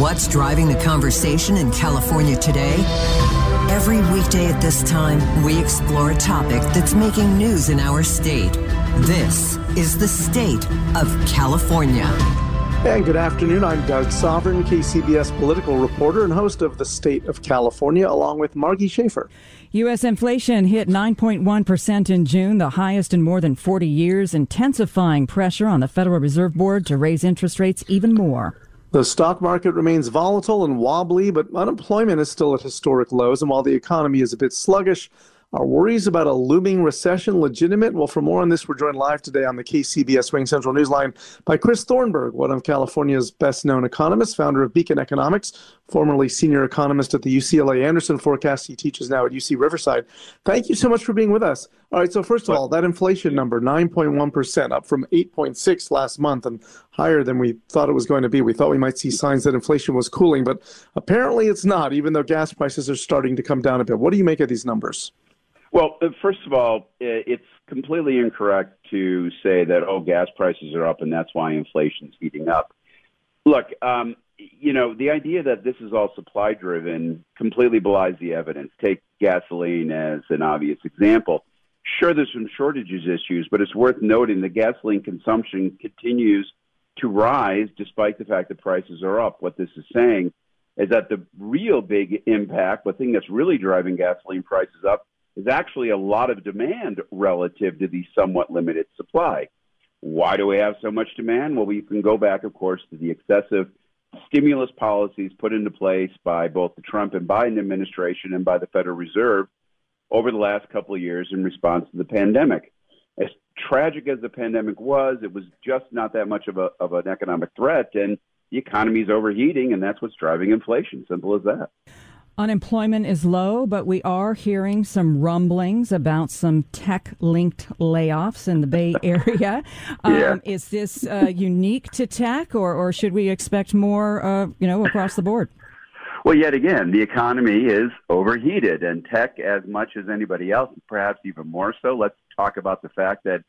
What's driving the conversation in California today? Every weekday at this time, we explore a topic that's making news in our state. This is the state of California. And good afternoon. I'm Doug Sovern, KCBS political reporter and host of The State of California, along with Margie Shafer. U.S. inflation hit 9.1% in June, the highest in more than 40 years, intensifying pressure on the Federal Reserve Board to raise interest rates even more. The stock market remains volatile and wobbly, but unemployment is still at historic lows. And while the economy is a bit sluggish, are worries about a looming recession legitimate? Well, for more on this, we're joined live today on the KCBS RingCentral Newsline by Chris Thornberg, one of California's best known economists, founder of Beacon Economics, formerly senior economist at the UCLA Anderson Forecast. He teaches now at UC Riverside. Thank you so much for being with us. All right, so first of all, that inflation number, 9.1%, up from 8.6 last month and higher than we thought it was going to be. We thought we might see signs that inflation was cooling, but apparently it's not, even though gas prices are starting to come down a bit. What do you make of these numbers? Well, uh, first of all, it's completely incorrect to say that, oh, gas prices are up and that's why inflation's heating up. Look, um, you know, the idea that this is all supply driven completely belies the evidence. Take gasoline as an obvious example. Sure, there's some shortages issues, but it's worth noting that gasoline consumption continues to rise despite the fact that prices are up. What this is saying is that the real big impact, the thing that's really driving gasoline prices up, is actually a lot of demand relative to the somewhat limited supply. Why do we have so much demand? Well, we can go back, of course, to the excessive stimulus policies put into place by both the Trump and Biden administration and by the Federal Reserve over the last couple of years in response to the pandemic. As tragic as the pandemic was, it was just not that much of, a, of an economic threat, and the economy is overheating, and that's what's driving inflation. Simple as that. Unemployment is low, but we are hearing some rumblings about some tech linked layoffs in the Bay Area. Um, yeah. Is this uh, unique to tech, or, or should we expect more, uh, you know, across the board? Well, yet again, the economy is overheated, and tech, as much as anybody else, perhaps even more so. Let's talk about the fact that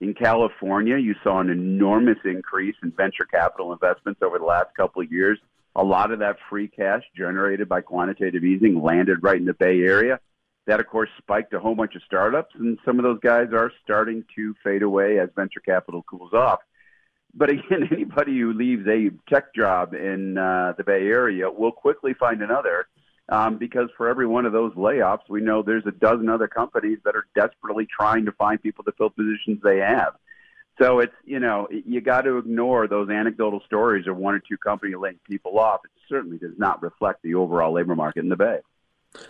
in California, you saw an enormous increase in venture capital investments over the last couple of years a lot of that free cash generated by quantitative easing landed right in the Bay Area. That, of course, spiked a whole bunch of startups, and some of those guys are starting to fade away as venture capital cools off. But again, anybody who leaves a tech job in uh, the Bay Area will quickly find another um, because for every one of those layoffs, we know there's a dozen other companies that are desperately trying to find people to fill positions they have. So it's you know you got to ignore those anecdotal stories of one or two companies laying people off. It certainly does not reflect the overall labor market in the Bay.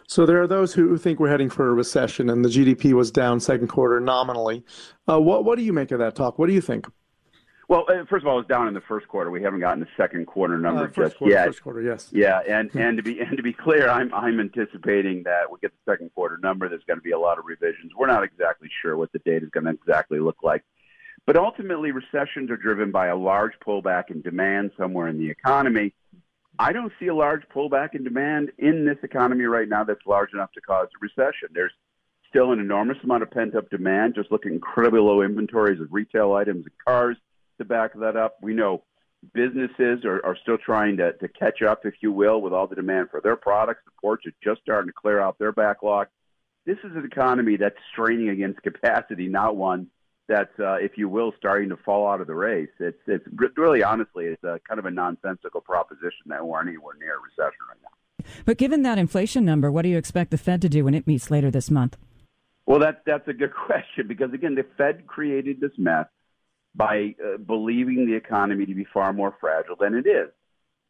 So there are those who think we're heading for a recession, and the GDP was down second quarter nominally. Uh, what what do you make of that talk? What do you think? Well, uh, first of all, it's down in the first quarter. We haven't gotten the second quarter number uh, just quarter, yet. First quarter, yes. Yeah, and and to be and to be clear, I'm I'm anticipating that we get the second quarter number. There's going to be a lot of revisions. We're not exactly sure what the data is going to exactly look like. But ultimately, recessions are driven by a large pullback in demand somewhere in the economy. I don't see a large pullback in demand in this economy right now that's large enough to cause a recession. There's still an enormous amount of pent up demand. Just look at incredibly low inventories of retail items and cars to back that up. We know businesses are, are still trying to, to catch up, if you will, with all the demand for their products. The ports are just starting to clear out their backlog. This is an economy that's straining against capacity, not one that's, uh, if you will, starting to fall out of the race. It's it's really honestly, it's a kind of a nonsensical proposition that we're anywhere near a recession right now. But given that inflation number, what do you expect the Fed to do when it meets later this month? Well, that that's a good question because again, the Fed created this mess by uh, believing the economy to be far more fragile than it is.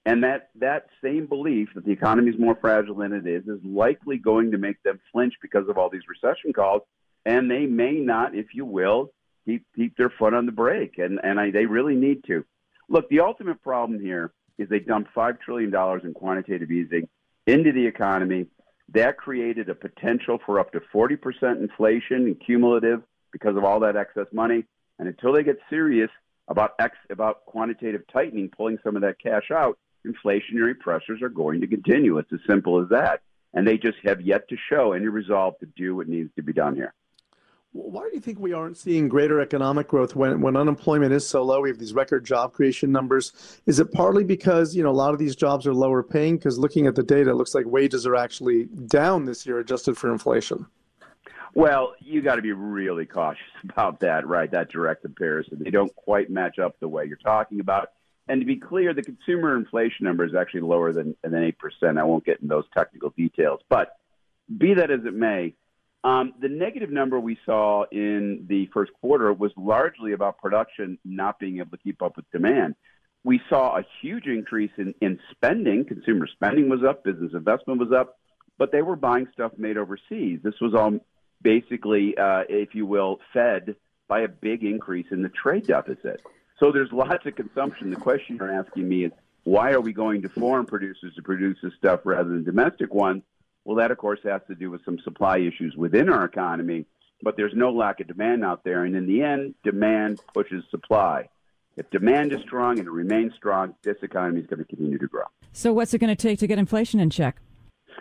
And that, that same belief that the economy is more fragile than it is is likely going to make them flinch because of all these recession calls. And they may not, if you will, keep keep their foot on the brake, and and I, they really need to. Look, the ultimate problem here is they dumped $5 trillion in quantitative easing into the economy. That created a potential for up to 40% inflation and cumulative because of all that excess money. And until they get serious about ex, about quantitative tightening, pulling some of that cash out, inflationary pressures are going to continue. It's as simple as that. And they just have yet to show any resolve to do what needs to be done here. Why do you think we aren't seeing greater economic growth when, when unemployment is so low? We have these record job creation numbers. Is it partly because you know a lot of these jobs are lower paying? Because looking at the data, it looks like wages are actually down this year, adjusted for inflation. Well, you got to be really cautious about that, right? That direct comparison. They don't quite match up the way you're talking about. And to be clear, the consumer inflation number is actually lower than than eight percent. I won't get in those technical details, but be that as it may, um, the negative number we saw in the first quarter was largely about production not being able to keep up with demand. We saw a huge increase in, in spending. Consumer spending was up, business investment was up, but they were buying stuff made overseas. This was all basically, uh, if you will, fed by a big increase in the trade deficit. So there's lots of consumption. The question you're asking me is why are we going to foreign producers to produce this stuff rather than domestic ones? Well, that, of course, has to do with some supply issues within our economy, but there's no lack of demand out there. And in the end, demand pushes supply. If demand is strong and it remains strong, this economy is going to continue to grow. So, what's it going to take to get inflation in check?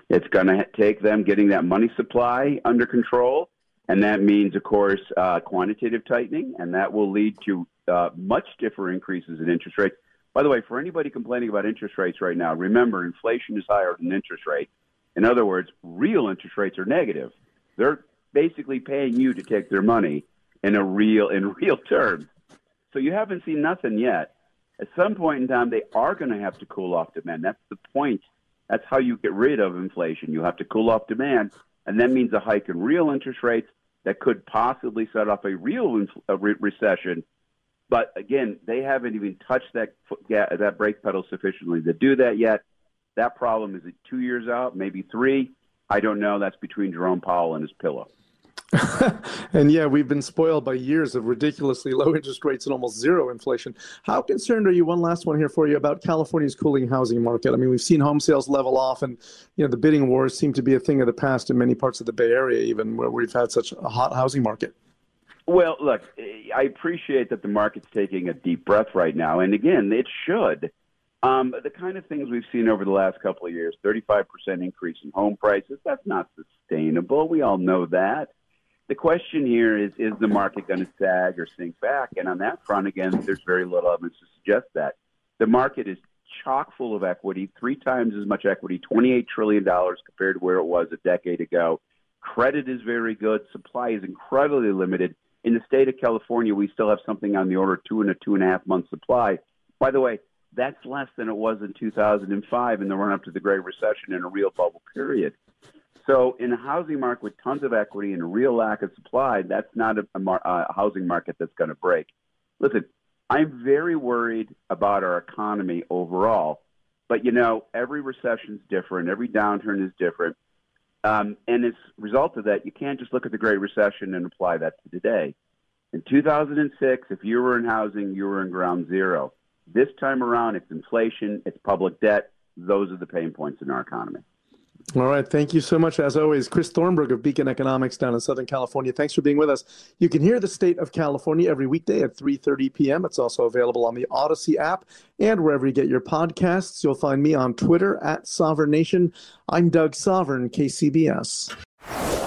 It's going to take them getting that money supply under control. And that means, of course, uh, quantitative tightening, and that will lead to uh, much stiffer increases in interest rates. By the way, for anybody complaining about interest rates right now, remember inflation is higher than interest rates. In other words, real interest rates are negative. They're basically paying you to take their money in a real in real terms. So you haven't seen nothing yet. At some point in time, they are going to have to cool off demand. That's the point. That's how you get rid of inflation. You have to cool off demand, and that means a hike in real interest rates that could possibly set off a real a re- recession. But again, they haven't even touched that that brake pedal sufficiently to do that yet. That problem is it two years out, maybe three? I don't know. That's between Jerome Powell and his pillow. and yeah, we've been spoiled by years of ridiculously low interest rates and almost zero inflation. How concerned are you? One last one here for you about California's cooling housing market. I mean, we've seen home sales level off, and you know the bidding wars seem to be a thing of the past in many parts of the Bay Area, even where we've had such a hot housing market. Well, look, I appreciate that the market's taking a deep breath right now, and again, it should. Um, the kind of things we've seen over the last couple of years 35% increase in home prices that's not sustainable. We all know that. The question here is is the market going to sag or sink back? And on that front, again, there's very little evidence to suggest that. The market is chock full of equity, three times as much equity, $28 trillion compared to where it was a decade ago. Credit is very good. Supply is incredibly limited. In the state of California, we still have something on the order of two and a two and a half month supply. By the way, that's less than it was in 2005 in the run up to the Great Recession in a real bubble period. So, in a housing market with tons of equity and a real lack of supply, that's not a, a, mar- a housing market that's going to break. Listen, I'm very worried about our economy overall. But you know, every recession is different, every downturn is different. Um, and as a result of that, you can't just look at the Great Recession and apply that to today. In 2006, if you were in housing, you were in ground zero. This time around, it's inflation, it's public debt. Those are the pain points in our economy. All right. Thank you so much, as always. Chris Thornberg of Beacon Economics down in Southern California. Thanks for being with us. You can hear the state of California every weekday at 3.30 p.m. It's also available on the Audacy app and wherever you get your podcasts. You'll find me on Twitter at Sovern Nation. I'm Doug Sovern, KCBS.